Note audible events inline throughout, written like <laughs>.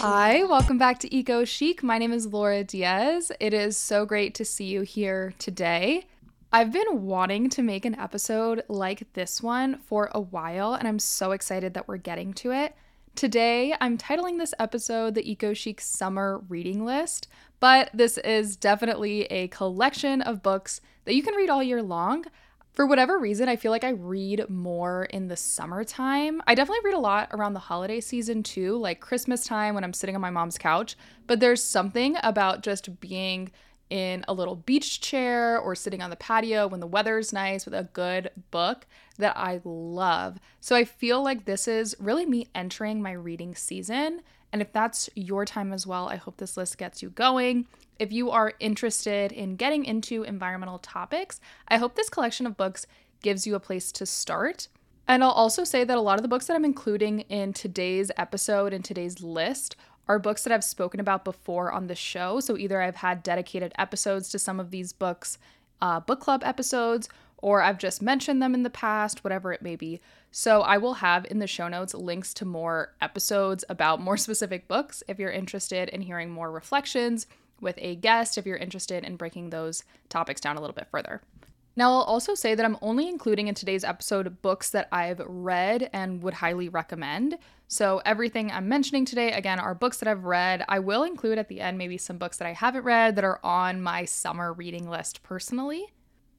Hi, welcome back to Eco Chic. My name is Laura Diez. It is so great to see you here today. I've been wanting to make an episode like this one for a while, and I'm so excited that we're getting to it. Today, I'm titling this episode the Eco Chic Summer Reading List, but this is definitely a collection of books that you can read all year long. For whatever reason, I feel like I read more in the summertime. I definitely read a lot around the holiday season too, like Christmas time when I'm sitting on my mom's couch. But there's something about just being in a little beach chair or sitting on the patio when the weather's nice with a good book that I love. So I feel like this is really me entering my reading season. And if that's your time as well, I hope this list gets you going. If you are interested in getting into environmental topics, I hope this collection of books gives you a place to start. And I'll also say that a lot of the books that I'm including in today's episode and today's list are books that I've spoken about before on the show. So either I've had dedicated episodes to some of these books, uh, book club episodes, or I've just mentioned them in the past, whatever it may be. So I will have in the show notes links to more episodes about more <laughs> specific books if you're interested in hearing more reflections with a guest if you're interested in breaking those topics down a little bit further. Now, I'll also say that I'm only including in today's episode books that I've read and would highly recommend. So, everything I'm mentioning today, again, are books that I've read. I will include at the end maybe some books that I haven't read that are on my summer reading list personally.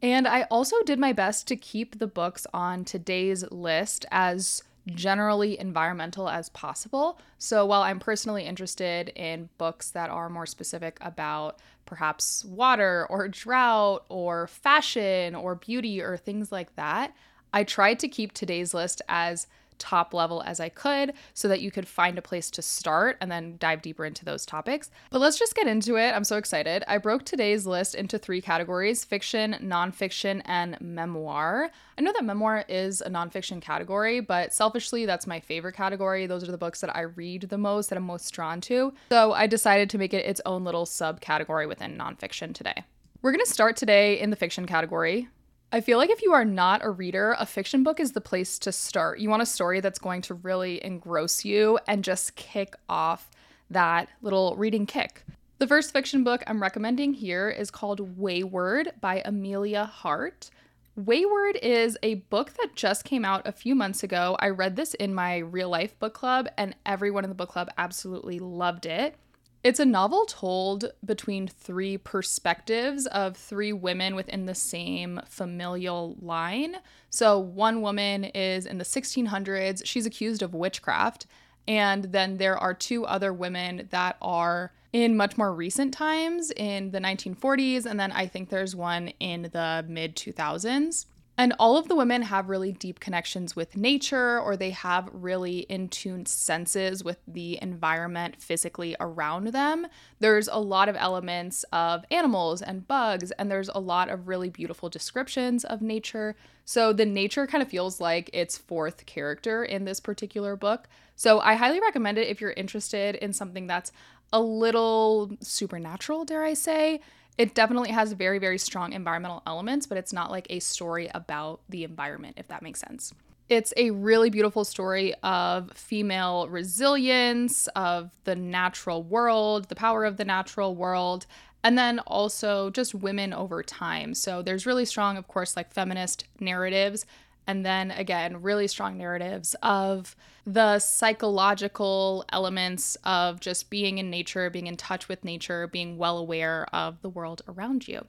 And I also did my best to keep the books on today's list as generally environmental as possible. So while I'm personally interested in books that are more specific about perhaps water or drought or fashion or beauty or things like that, I tried to keep today's list as top level as I could so that you could find a place to start and then dive deeper into those topics. But let's just get into it. I'm so excited. I broke today's list into three categories fiction, nonfiction, and memoir. I know that memoir is a nonfiction category, but selfishly, that's my favorite category. Those are the books that I read the most, that I'm most drawn to. So I decided to make it its own little subcategory within nonfiction today. We're going to start today in the fiction category. I feel like if you are not a reader, a fiction book is the place to start. You want a story that's going to really engross you and just kick off that little reading kick. The first fiction book I'm recommending here is called Weyward by Emilia Hart. Weyward is a book that just came out a few months ago. I read this in my real life book club, and everyone in the book club absolutely loved it. It's a novel told between three perspectives of three women within the same familial line. So, one woman is in the 1600s, she's accused of witchcraft. And then there are two other women that are in much more recent times in the 1940s. And then I think there's one in the mid 2000s. And all of the women have really deep connections with nature, or they have really in tuned senses with the environment physically around them. There's a lot of elements of animals and bugs, and there's a lot of really beautiful descriptions of nature. So the nature kind of feels like its fourth character in this particular book. So I highly recommend it if you're interested in something that's a little supernatural, dare I say it definitely has very, very strong environmental elements, but it's not like a story about the environment, if that makes sense. It's a really beautiful story of female resilience, of the natural world, the power of the natural world, and then also just women over time. So there's really strong, of course, like feminist narratives. And then again, really strong narratives of the psychological elements of just being in nature, being in touch with nature, being well aware of the world around you.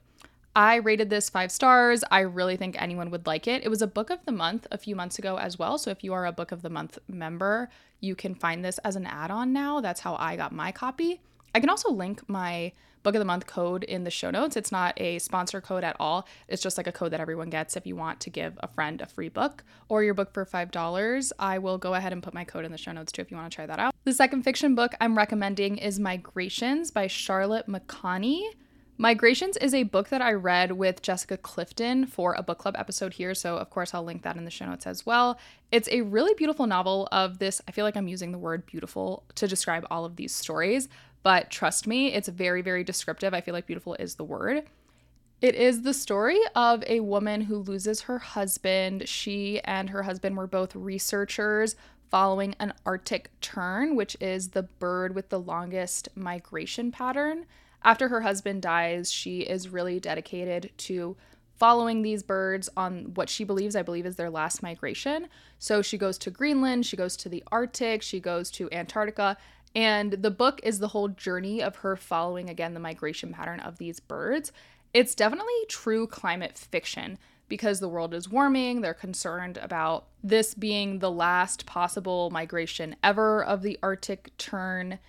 I rated this five stars. I really think anyone would like it. It was a book of the month a few months ago as well. So if you are a book of the month member, you can find this as an add on now. That's how I got my copy. I can also link my book of the month code in the show notes. It's not a sponsor code at all. It's just like a code that everyone gets if you want to give a friend a free book or your book for $5. I will go ahead and put my code in the show notes too if you want to try that out. The second fiction book I'm recommending is Migrations by Charlotte McConaghy. Migrations is a book that I read with Jessica Clifton for a book club episode here. So, of course, I'll link that in the show notes as well. It's a really beautiful novel of this. I feel like I'm using the word beautiful to describe all of these stories, but trust me, it's very, very descriptive. I feel like beautiful is the word. It is the story of a woman who loses her husband. She and her husband were both researchers following an Arctic tern, which is the bird with the longest migration pattern. After her husband dies, she is really dedicated to following these birds on what she believes, I believe, is their last migration. So she goes to Greenland, she goes to the Arctic, she goes to Antarctica. And the book is the whole journey of her following again the migration pattern of these birds. It's definitely true climate fiction because the world is warming. They're concerned about this being the last possible migration ever of the Arctic tern.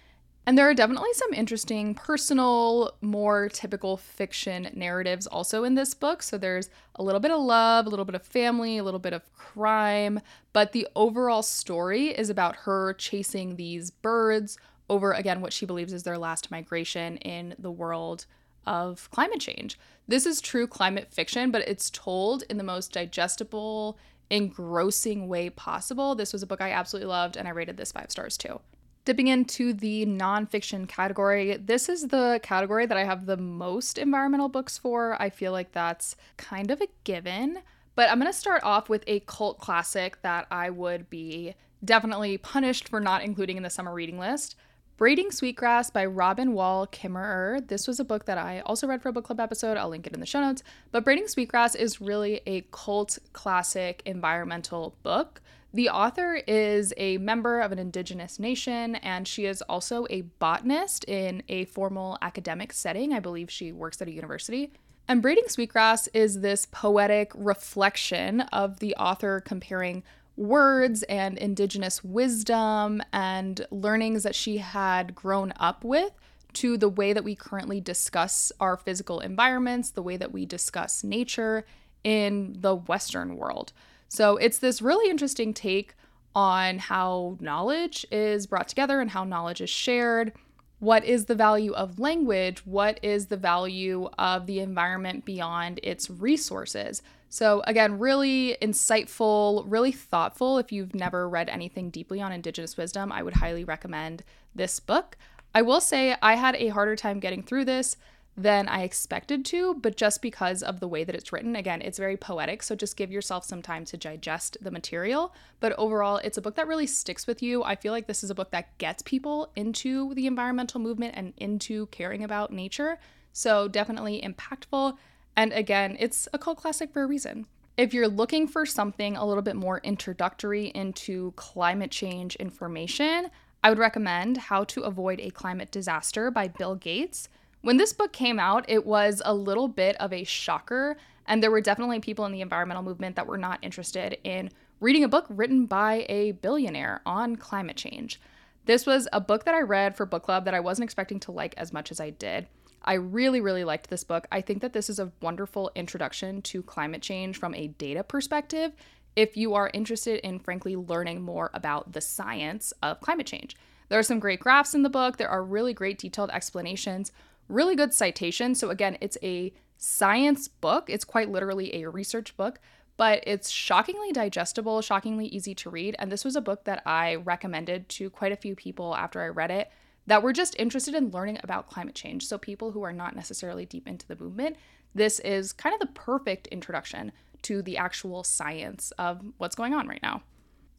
And there are definitely some interesting personal, more typical fiction narratives also in this book. So there's a little bit of love, a little bit of family, a little bit of crime, but the overall story is about her chasing these birds over, again, what she believes is their last migration in the world of climate change. This is true climate fiction, but it's told in the most digestible, engrossing way possible. This was a book I absolutely loved, and I rated this five stars too. Dipping into the nonfiction category, this is the category that I have the most environmental books for. I feel like that's kind of a given. But I'm going to start off with a cult classic that I would be definitely punished for not including in the summer reading list. Braiding Sweetgrass by Robin Wall Kimmerer. This was a book that I also read for a book club episode. I'll link it in the show notes. But Braiding Sweetgrass is really a cult classic environmental book. The author is a member of an indigenous nation, and she is also a botanist in a formal academic setting. I believe she works at a university. And Braiding Sweetgrass is this poetic reflection of the author comparing words and indigenous wisdom and learnings that she had grown up with to the way that we currently discuss our physical environments, the way that we discuss nature in the Western world. So it's this really interesting take on how knowledge is brought together and how knowledge is shared. What is the value of language? What is the value of the environment beyond its resources? So, again, really insightful, really thoughtful. If you've never read anything deeply on Indigenous wisdom, I would highly recommend this book. I will say I had a harder time getting through this than I expected to, but just because of the way that it's written. Again, it's very poetic, so just give yourself some time to digest the material. But overall, it's a book that really sticks with you. I feel like this is a book that gets people into the environmental movement and into caring about nature. So definitely impactful. And again, it's a cult classic for a reason. If you're looking for something a little bit more introductory into climate change information, I would recommend How to Avoid a Climate Disaster by Bill Gates. When this book came out, it was a little bit of a shocker, and there were definitely people in the environmental movement that were not interested in reading a book written by a billionaire on climate change. This was a book that I read for book club that I wasn't expecting to like as much as I did. I really, really liked this book. I think that this is a wonderful introduction to climate change from a data perspective if you are interested in, frankly, learning more about the science of climate change. There are some great graphs in the book, there are really great detailed explanations really good citation. So, again, it's a science book, it's quite literally a research book, but it's shockingly digestible, shockingly easy to read. And this was a book that I recommended to quite a few people after I read it that were just interested in learning about climate change. So, people who are not necessarily deep into the movement, this is kind of the perfect introduction to the actual science of what's going on right now.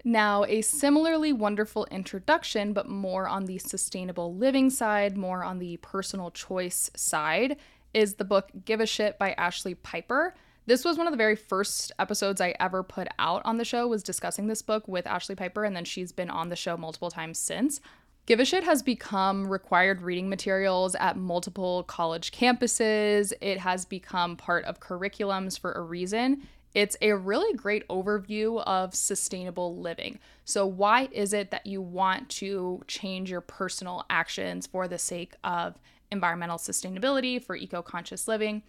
Now, a similarly wonderful introduction, but more on the sustainable living side, more on the personal choice side, is the book Give a Shit by Ashlee Piper. This was one of the very first episodes I ever put out on the show was discussing this book with Ashlee Piper and then she's been on the show multiple times since. Give a Shit has become required reading materials at multiple college campuses. It has become part of curriculums for a reason. It's a really great overview of sustainable living. So, why is it that you want to change your personal actions for the sake of environmental sustainability, for eco conscious living?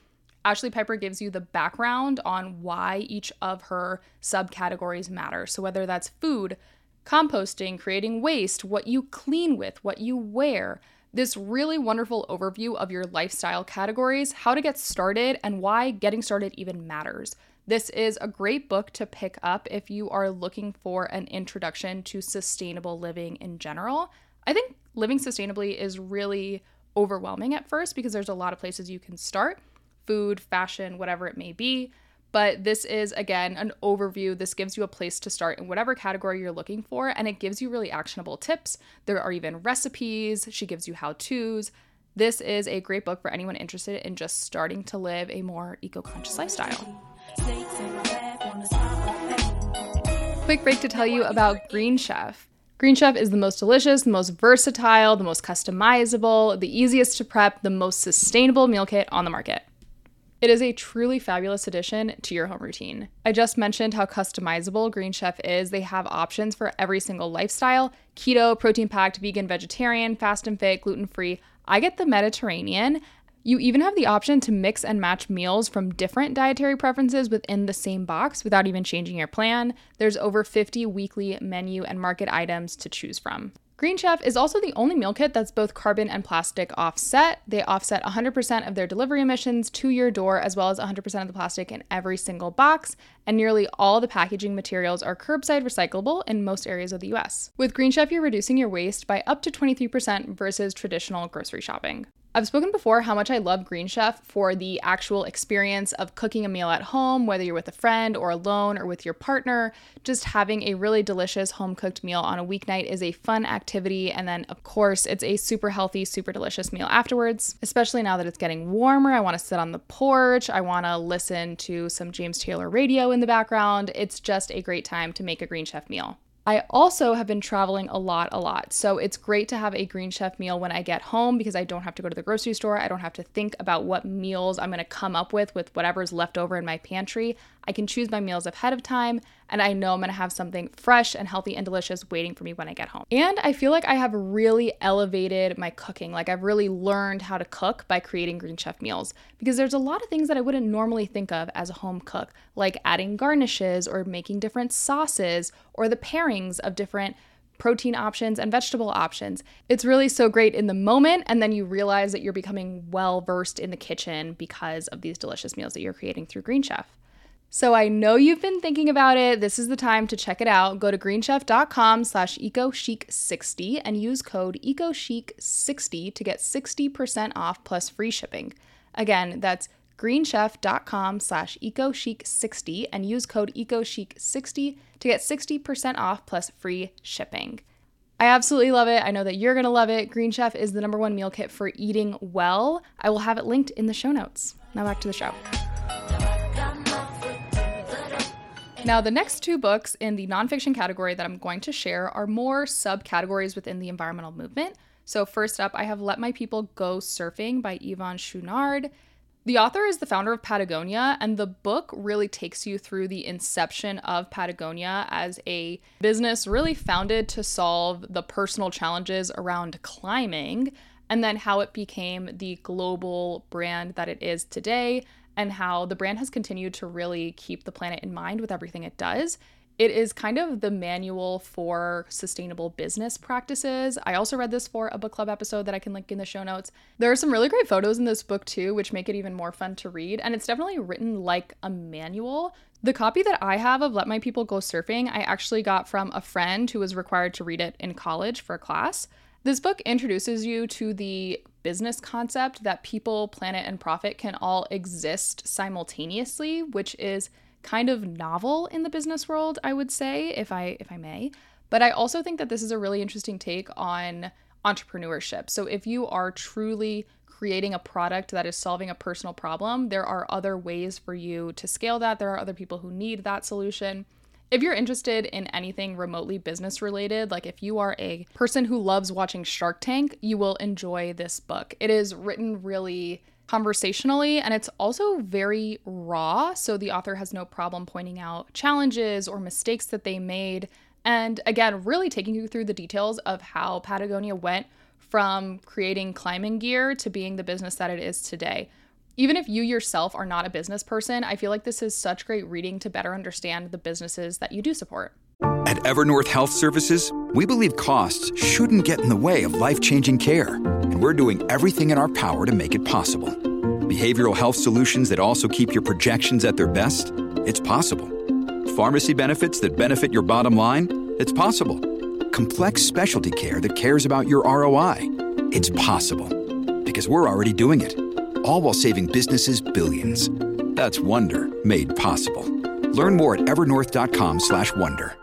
Ashlee Piper gives you the background on why each of her subcategories matter. So, whether that's food, composting, creating waste, what you clean with, what you wear, this really wonderful overview of your lifestyle categories, how to get started, and why getting started even matters. This is a great book to pick up if you are looking for an introduction to sustainable living in general. I think living sustainably is really overwhelming at first because there's a lot of places you can start food, fashion, whatever it may be. But this is, again, an overview. This gives you a place to start in whatever category you're looking for, and it gives you really actionable tips. There are even recipes, she gives you how to's. This is a great book for anyone interested in just starting to live a more eco conscious lifestyle. Quick break to tell you about Green Chef. Green Chef is the most delicious, the most versatile, the most customizable, the easiest to prep, the most sustainable meal kit on the market. It is a truly fabulous addition to your home routine. I just mentioned how customizable Green Chef is. They have options for every single lifestyle keto, protein packed, vegan, vegetarian, fast and fit, gluten free. I get the Mediterranean. You even have the option to mix and match meals from different dietary preferences within the same box without even changing your plan. There's over 50 weekly menu and market items to choose from. Green Chef is also the only meal kit that's both carbon and plastic offset. They offset 100% of their delivery emissions to your door, as well as 100% of the plastic in every single box, and nearly all the packaging materials are curbside recyclable in most areas of the US. With Green Chef, you're reducing your waste by up to 23% versus traditional grocery shopping. I've spoken before how much I love Green Chef for the actual experience of cooking a meal at home, whether you're with a friend or alone or with your partner. Just having a really delicious home cooked meal on a weeknight is a fun activity. And then, of course, it's a super healthy, super delicious meal afterwards, especially now that it's getting warmer. I want to sit on the porch. I want to listen to some James Taylor radio in the background. It's just a great time to make a Green Chef meal. I also have been traveling a lot, a lot. So it's great to have a Green Chef meal when I get home because I don't have to go to the grocery store. I don't have to think about what meals I'm going to come up with with whatever's left over in my pantry. I can choose my meals ahead of time, and I know I'm gonna have something fresh and healthy and delicious waiting for me when I get home. And I feel like I have really elevated my cooking. Like I've really learned how to cook by creating Green Chef meals because there's a lot of things that I wouldn't normally think of as a home cook, like adding garnishes or making different sauces or the pairings of different protein options and vegetable options. It's really so great in the moment, and then you realize that you're becoming well versed in the kitchen because of these delicious meals that you're creating through Green Chef. So I know you've been thinking about it. This is the time to check it out. Go to greenchef.com slash ecochic60 and use code ecochic60 to get 60% off plus free shipping. Again, that's greenchef.com slash ecochic60 and use code ecochic60 to get 60% off plus free shipping. I absolutely love it. I know that you're going to love it. Green Chef is the number one meal kit for eating well. I will have it linked in the show notes. Now back to the show. Now, the next two books in the nonfiction category that I'm going to share are more subcategories within the environmental movement. So, first up, I have Let My People Go Surfing by Yvon Chouinard. The author is the founder of Patagonia, and the book really takes you through the inception of Patagonia as a business really founded to solve the personal challenges around climbing, and then how it became the global brand that it is today, and how the brand has continued to really keep the planet in mind with everything it does. It is kind of the manual for sustainable business practices. I also read this for a book club episode that I can link in the show notes. There are some really great photos in this book too, which make it even more fun to read. And it's definitely written like a manual. The copy that I have of Let My People Go Surfing, I actually got from a friend who was required to read it in college for a class. This book introduces you to the business concept that people, planet, and profit can all exist simultaneously, which is kind of novel in the business world, I would say, if I if I may. But I also think that this is a really interesting take on entrepreneurship. So if you are truly creating a product that is solving a personal problem, there are other ways for you to scale that. There are other people who need that solution. If you're interested in anything remotely business related, like if you are a person who loves watching Shark Tank, you will enjoy this book. It is written really conversationally and it's also very raw. So the author has no problem pointing out challenges or mistakes that they made. And again, really taking you through the details of how Patagonia went from creating climbing gear to being the business that it is today. Even if you yourself are not a business person, I feel like this is such great reading to better understand the businesses that you do support. At Evernorth Health Services, we believe costs shouldn't get in the way of life changing care, and we're doing everything in our power to make it possible. Behavioral health solutions that also keep your projections at their best? It's possible. Pharmacy benefits that benefit your bottom line? It's possible. Complex specialty care that cares about your ROI? It's possible. Because we're already doing it all while saving businesses billions. That's Wonder made possible. Learn more at evernorth.com/wonder.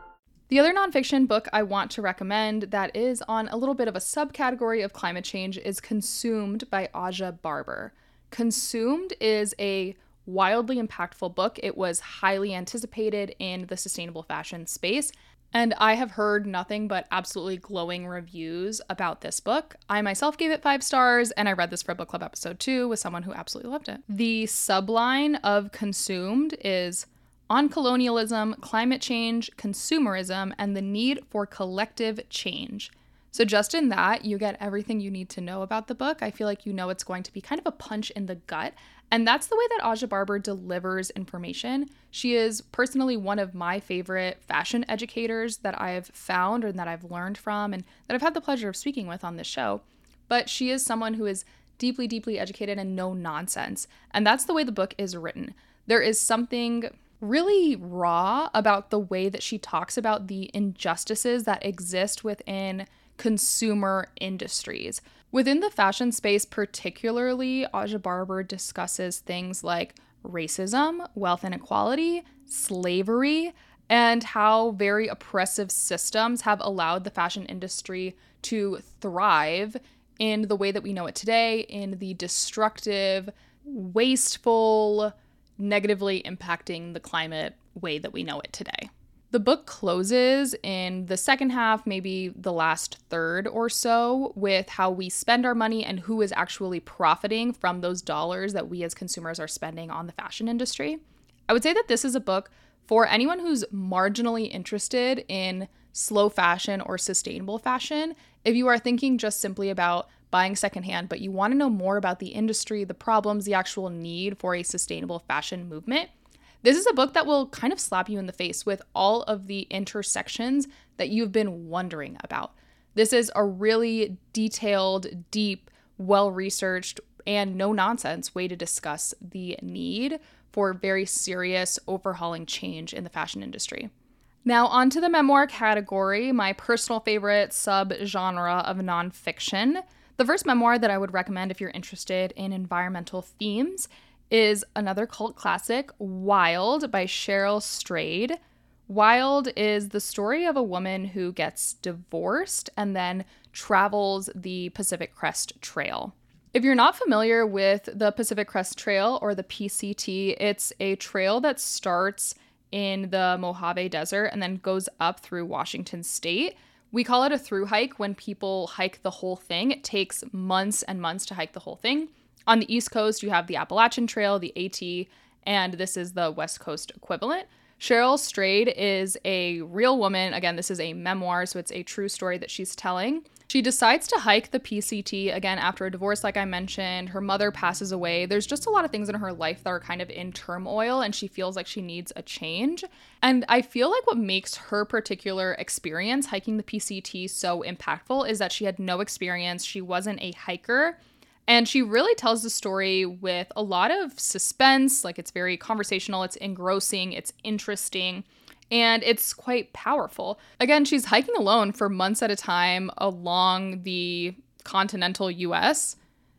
The other nonfiction book I want to recommend that is on a little bit of a subcategory of climate change is Consumed by Aja Barber. Consumed is a wildly impactful book. It was highly anticipated in the sustainable fashion space and I have heard nothing but absolutely glowing reviews about this book. I myself gave it five stars, and I read this for a book club episode too with someone who absolutely loved it. The subline of Consumed is on colonialism, climate change, consumerism, and the need for collective change. So, just in that, you get everything you need to know about the book. I feel like you know it's going to be kind of a punch in the gut and that's the way that Aja Barber delivers information. She is personally one of my favorite fashion educators that I've found and that I've learned from and that I've had the pleasure of speaking with on this show. But she is someone who is deeply, deeply educated and no nonsense. And that's the way the book is written. There is something really raw about the way that she talks about the injustices that exist within consumer industries. Within the fashion space, particularly, Aja Barber discusses things like racism, wealth inequality, slavery, and how very oppressive systems have allowed the fashion industry to thrive in the way that we know it today, in the destructive, wasteful, negatively impacting the climate way that we know it today. The book closes in the second half, maybe the last third or so, with how we spend our money and who is actually profiting from those dollars that we as consumers are spending on the fashion industry. I would say that this is a book for anyone who's marginally interested in slow fashion or sustainable fashion. If you are thinking just simply about buying secondhand, but you want to know more about the industry, the problems, the actual need for a sustainable fashion movement, this is a book that will kind of slap you in the face with all of the intersections that you've been wondering about. This is a really detailed, deep, well researched, and no nonsense way to discuss the need for very serious overhauling change in the fashion industry. Now, on to the memoir category, my personal favorite subgenre of nonfiction. The first memoir that I would recommend if you're interested in environmental themes is another cult classic, Wild by Cheryl Strayed. Wild is the story of a woman who gets divorced and then travels the Pacific Crest Trail. If you're not familiar with the Pacific Crest Trail or the PCT, it's a trail that starts in the Mojave Desert and then goes up through Washington State. We call it a through hike when people hike the whole thing. It takes months and months to hike the whole thing. On the East Coast, you have the Appalachian Trail, the AT, and this is the West Coast equivalent. Cheryl Strayed is a real woman. Again, this is a memoir, so it's a true story that she's telling. She decides to hike the PCT again after a divorce, like I mentioned. Her mother passes away. There's just a lot of things in her life that are kind of in turmoil, and she feels like she needs a change. And I feel like what makes her particular experience hiking the PCT so impactful is that she had no experience. She wasn't a hiker. And she really tells the story with a lot of suspense. Like it's very conversational, it's engrossing, it's interesting, and it's quite powerful. Again, she's hiking alone for months at a time along the continental US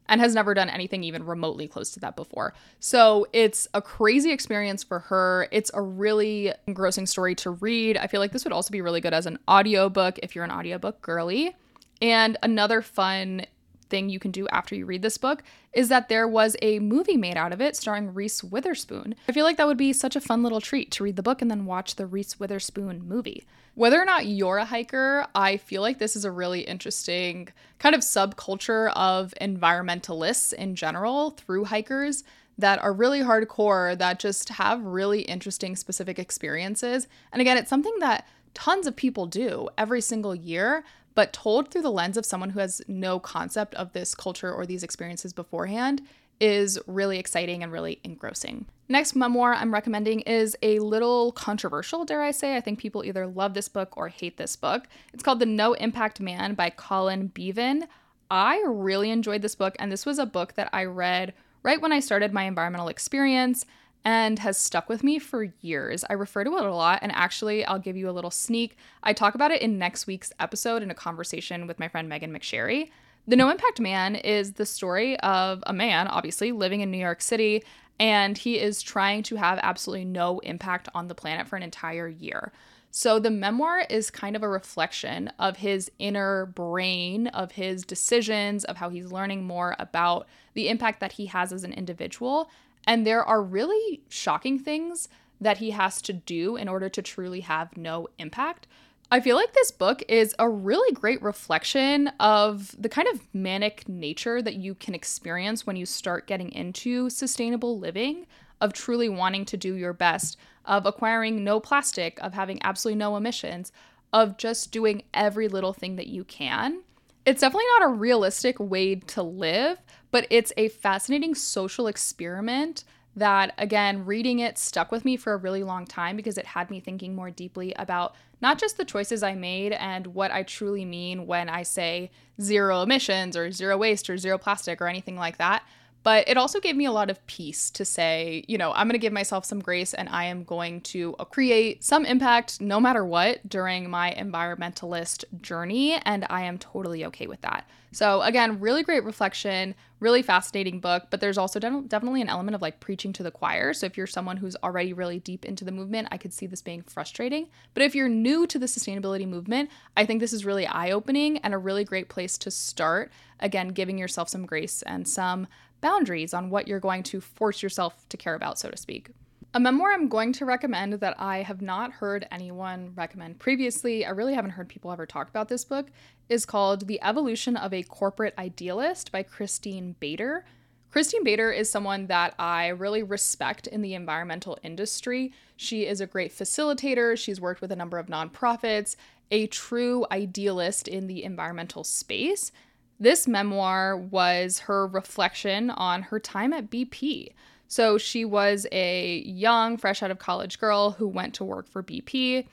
and has never done anything even remotely close to that before. So it's a crazy experience for her. It's a really engrossing story to read. I feel like this would also be really good as an audiobook if you're an audiobook girly. And another fun thing you can do after you read this book is that there was a movie made out of it starring Reese Witherspoon. I feel like that would be such a fun little treat to read the book and then watch the Reese Witherspoon movie. Whether or not you're a hiker, I feel like this is a really interesting kind of subculture of environmentalists in general through hikers that are really hardcore that just have really interesting specific experiences. And again, it's something that tons of people do every single year, but told through the lens of someone who has no concept of this culture or these experiences beforehand is really exciting and really engrossing. Next memoir I'm recommending is a little controversial, dare I say. I think people either love this book or hate this book. It's called The No Impact Man by Colin Beavan. I really enjoyed this book, and this was a book that I read right when I started my environmental experience and has stuck with me for years. I refer to it a lot, and actually, I'll give you a little sneak. I talk about it in next week's episode in a conversation with my friend Megan McSherry. The No Impact Man is the story of a man, obviously, living in New York City, and he is trying to have absolutely no impact on the planet for an entire year. So the memoir is kind of a reflection of his inner brain, of his decisions, of how he's learning more about the impact that he has as an individual. And there are really shocking things that he has to do in order to truly have no impact. I feel like this book is a really great reflection of the kind of manic nature that you can experience when you start getting into sustainable living, of truly wanting to do your best, of acquiring no plastic, of having absolutely no emissions, of just doing every little thing that you can. It's definitely not a realistic way to live, but it's a fascinating social experiment that, again, reading it stuck with me for a really long time because it had me thinking more deeply about not just the choices I made and what I truly mean when I say zero emissions or zero waste or zero plastic or anything like that, but it also gave me a lot of peace to say, you know, I'm going to give myself some grace and I am going to create some impact no matter what during my environmentalist journey. And I am totally okay with that. So, again, really great reflection, really fascinating book, but there's also de- definitely an element of like preaching to the choir. So, if you're someone who's already really deep into the movement, I could see this being frustrating. But if you're new to the sustainability movement, I think this is really eye opening and a really great place to start. Again, giving yourself some grace and some boundaries on what you're going to force yourself to care about, so to speak. A memoir I'm going to recommend that I have not heard anyone recommend previously, I really haven't heard people ever talk about this book, is called The Evolution of a Corporate Idealist by Christine Bader. Christine Bader is someone that I really respect in the environmental industry. She is a great facilitator, she's worked with a number of nonprofits, a true idealist in the environmental space. This memoir was her reflection on her time at BP. So she was a young, fresh out of college girl who went to work for BP.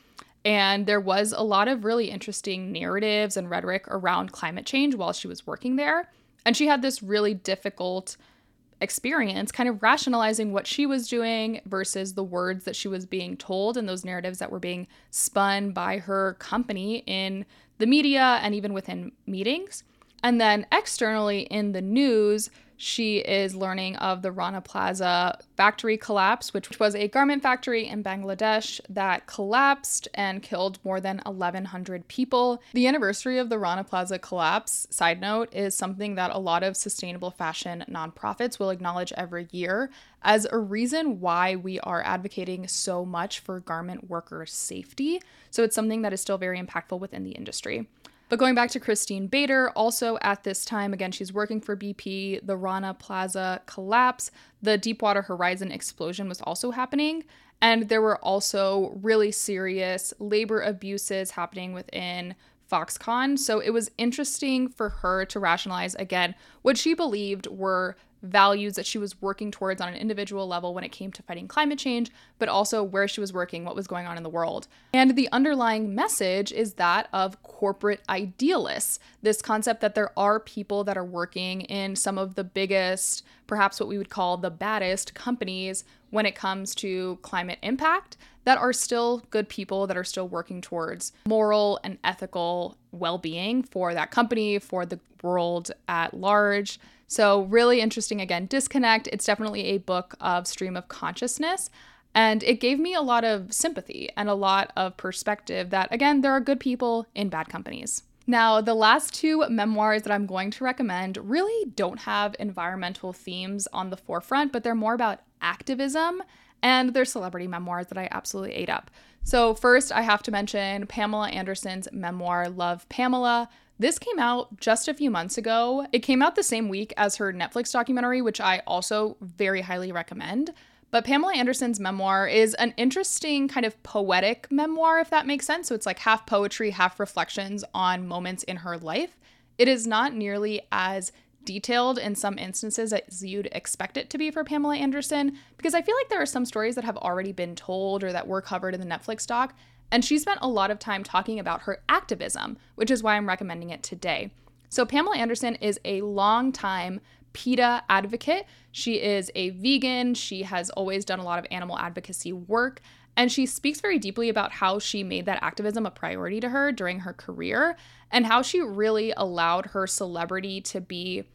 And there was a lot of really interesting narratives and rhetoric around climate change while she was working there. And she had this really difficult experience kind of rationalizing what she was doing versus the words that she was being told and those narratives that were being spun by her company in the media and even within meetings. And then externally in the news, she is learning of the Rana Plaza factory collapse, which was a garment factory in Bangladesh that collapsed and killed more than 1,100 people. The anniversary of the Rana Plaza collapse, side note, is something that a lot of sustainable fashion nonprofits will acknowledge every year as a reason why we are advocating so much for garment worker safety. So it's something that is still very impactful within the industry. But going back to Christine Bader, also at this time, again, she's working for BP, the Rana Plaza collapse, the Deepwater Horizon explosion was also happening. And there were also really serious labor abuses happening within Foxconn. So it was interesting for her to rationalize again what she believed were values that she was working towards on an individual level when it came to fighting climate change, but also where she was working, what was going on in the world. And the underlying message is that of corporate idealists this concept that there are people that are working in some of the biggest, perhaps what we would call the baddest companies when it comes to climate impact that are still good people that are still working towards moral and ethical well being for that company, for the world at large. So, really interesting again, disconnect. It's definitely a book of stream of consciousness. And it gave me a lot of sympathy and a lot of perspective that, again, there are good people in bad companies. Now, the last two memoirs that I'm going to recommend really don't have environmental themes on the forefront, but they're more about activism and they're celebrity memoirs that I absolutely ate up. So, first, I have to mention Pamela Anderson's memoir, Love Pamela. This came out just a few months ago. It came out the same week as her Netflix documentary, which I also very highly recommend. But Pamela Anderson's memoir is an interesting kind of poetic memoir, if that makes sense. So it's like half poetry, half reflections on moments in her life. It is not nearly as detailed in some instances as you'd expect it to be for Pamela Anderson, because I feel like there are some stories that have already been told or that were covered in the Netflix doc. And she spent a lot of time talking about her activism, which is why I'm recommending it today. So, Pamela Anderson is a long-time PETA advocate. She is a vegan. She has always done a lot of animal advocacy work. And she speaks very deeply about how she made that activism a priority to her during her career and how she really allowed her celebrity to be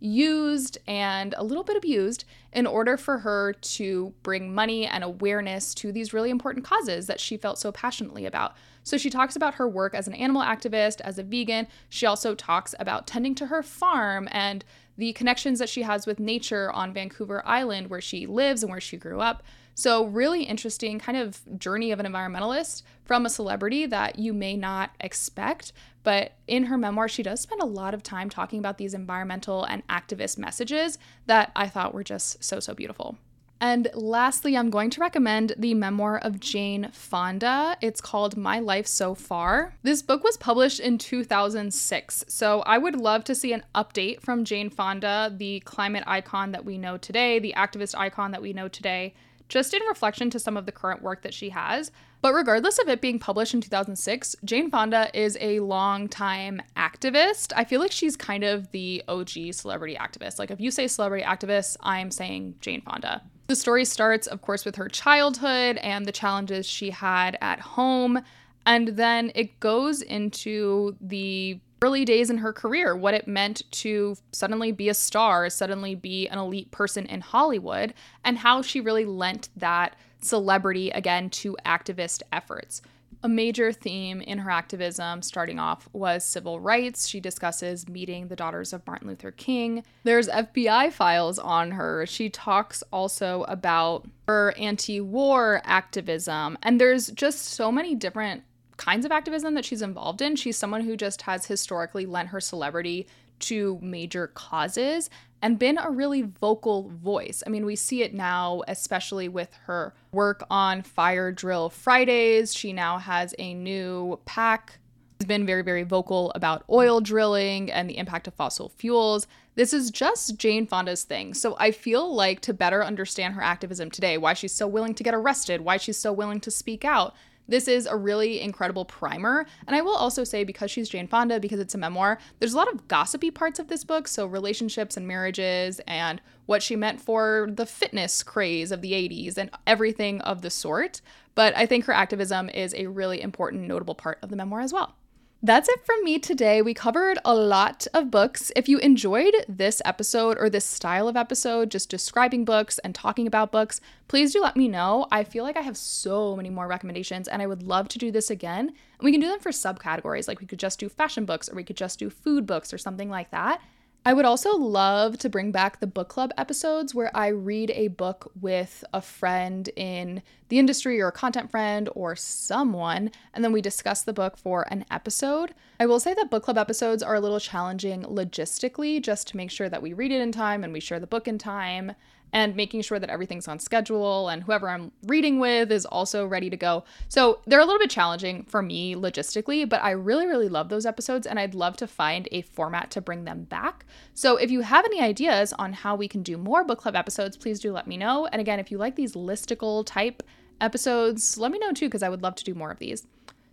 used and a little bit abused in order for her to bring money and awareness to these really important causes that she felt so passionately about. So she talks about her work as an animal activist, as a vegan. She also talks about tending to her farm and the connections that she has with nature on Vancouver Island, where she lives and where she grew up. So, really interesting kind of journey of an environmentalist from a celebrity that you may not expect. But in her memoir, she does spend a lot of time talking about these environmental and activist messages that I thought were just so, so beautiful. And lastly, I'm going to recommend the memoir of Jane Fonda. It's called My Life So Far. This book was published in 2006, so I would love to see an update from Jane Fonda, the climate icon that we know today, the activist icon that we know today, just in reflection to some of the current work that she has. But regardless of it being published in 2006, Jane Fonda is a long-time activist. I feel like she's kind of the OG celebrity activist. Like if you say celebrity activist, I'm saying Jane Fonda. The story starts, of course, with her childhood and the challenges she had at home. And then it goes into the early days in her career, what it meant to suddenly be a star, suddenly be an elite person in Hollywood, and how she really lent that celebrity again to activist efforts. A major theme in her activism, starting off, was civil rights. She discusses meeting the daughters of Martin Luther King. There's FBI files on her. She talks also about her anti war activism. And there's just so many different kinds of activism that she's involved in. She's someone who just has historically lent her celebrity to major causes and been a really vocal voice. I mean, we see it now, especially with her work on Fire Drill Fridays. She now has a new PAC. She's been very, very vocal about oil drilling and the impact of fossil fuels. This is just Jane Fonda's thing. So I feel like to better understand her activism today, why she's so willing to get arrested, why she's so willing to speak out, this is a really incredible primer. And I will also say, because she's Jane Fonda, because it's a memoir, there's a lot of gossipy parts of this book. So, relationships and marriages, and what she meant for the fitness craze of the 80s, and everything of the sort. But I think her activism is a really important, notable part of the memoir as well. That's it from me today. We covered a lot of books. If you enjoyed this episode or this style of episode, just describing books and talking about books, please do let me know. I feel like I have so many more recommendations and I would love to do this again. We can do them for subcategories, like we could just do fashion books or we could just do food books or something like that. I would also love to bring back the book club episodes where I read a book with a friend in the industry or a content friend or someone, and then we discuss the book for an episode. I will say that book club episodes are a little challenging logistically just to make sure that we read it in time and we share the book in time and making sure that everything's on schedule and whoever I'm reading with is also ready to go. So they're a little bit challenging for me logistically, but I really, really love those episodes and I'd love to find a format to bring them back. So if you have any ideas on how we can do more book club episodes, please do let me know. And again, if you like these listicle type episodes, let me know too, because I would love to do more of these.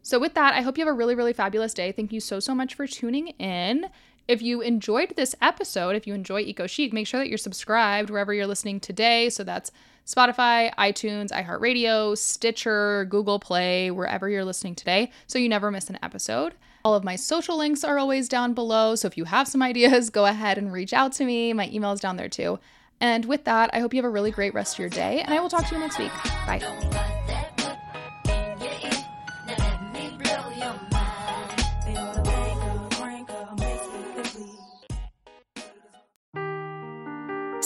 So, with that, I hope you have a really, really fabulous day. Thank you so, so much for tuning in. If you enjoyed this episode, if you enjoy Eco Chic, make sure that you're subscribed wherever you're listening today. So that's Spotify, iTunes, iHeartRadio, Stitcher, Google Play, wherever you're listening today, so you never miss an episode. All of my social links are always down below. So if you have some ideas, go ahead and reach out to me. My email is down there too. And with that, I hope you have a really great rest of your day, and I will talk to you next week. Bye.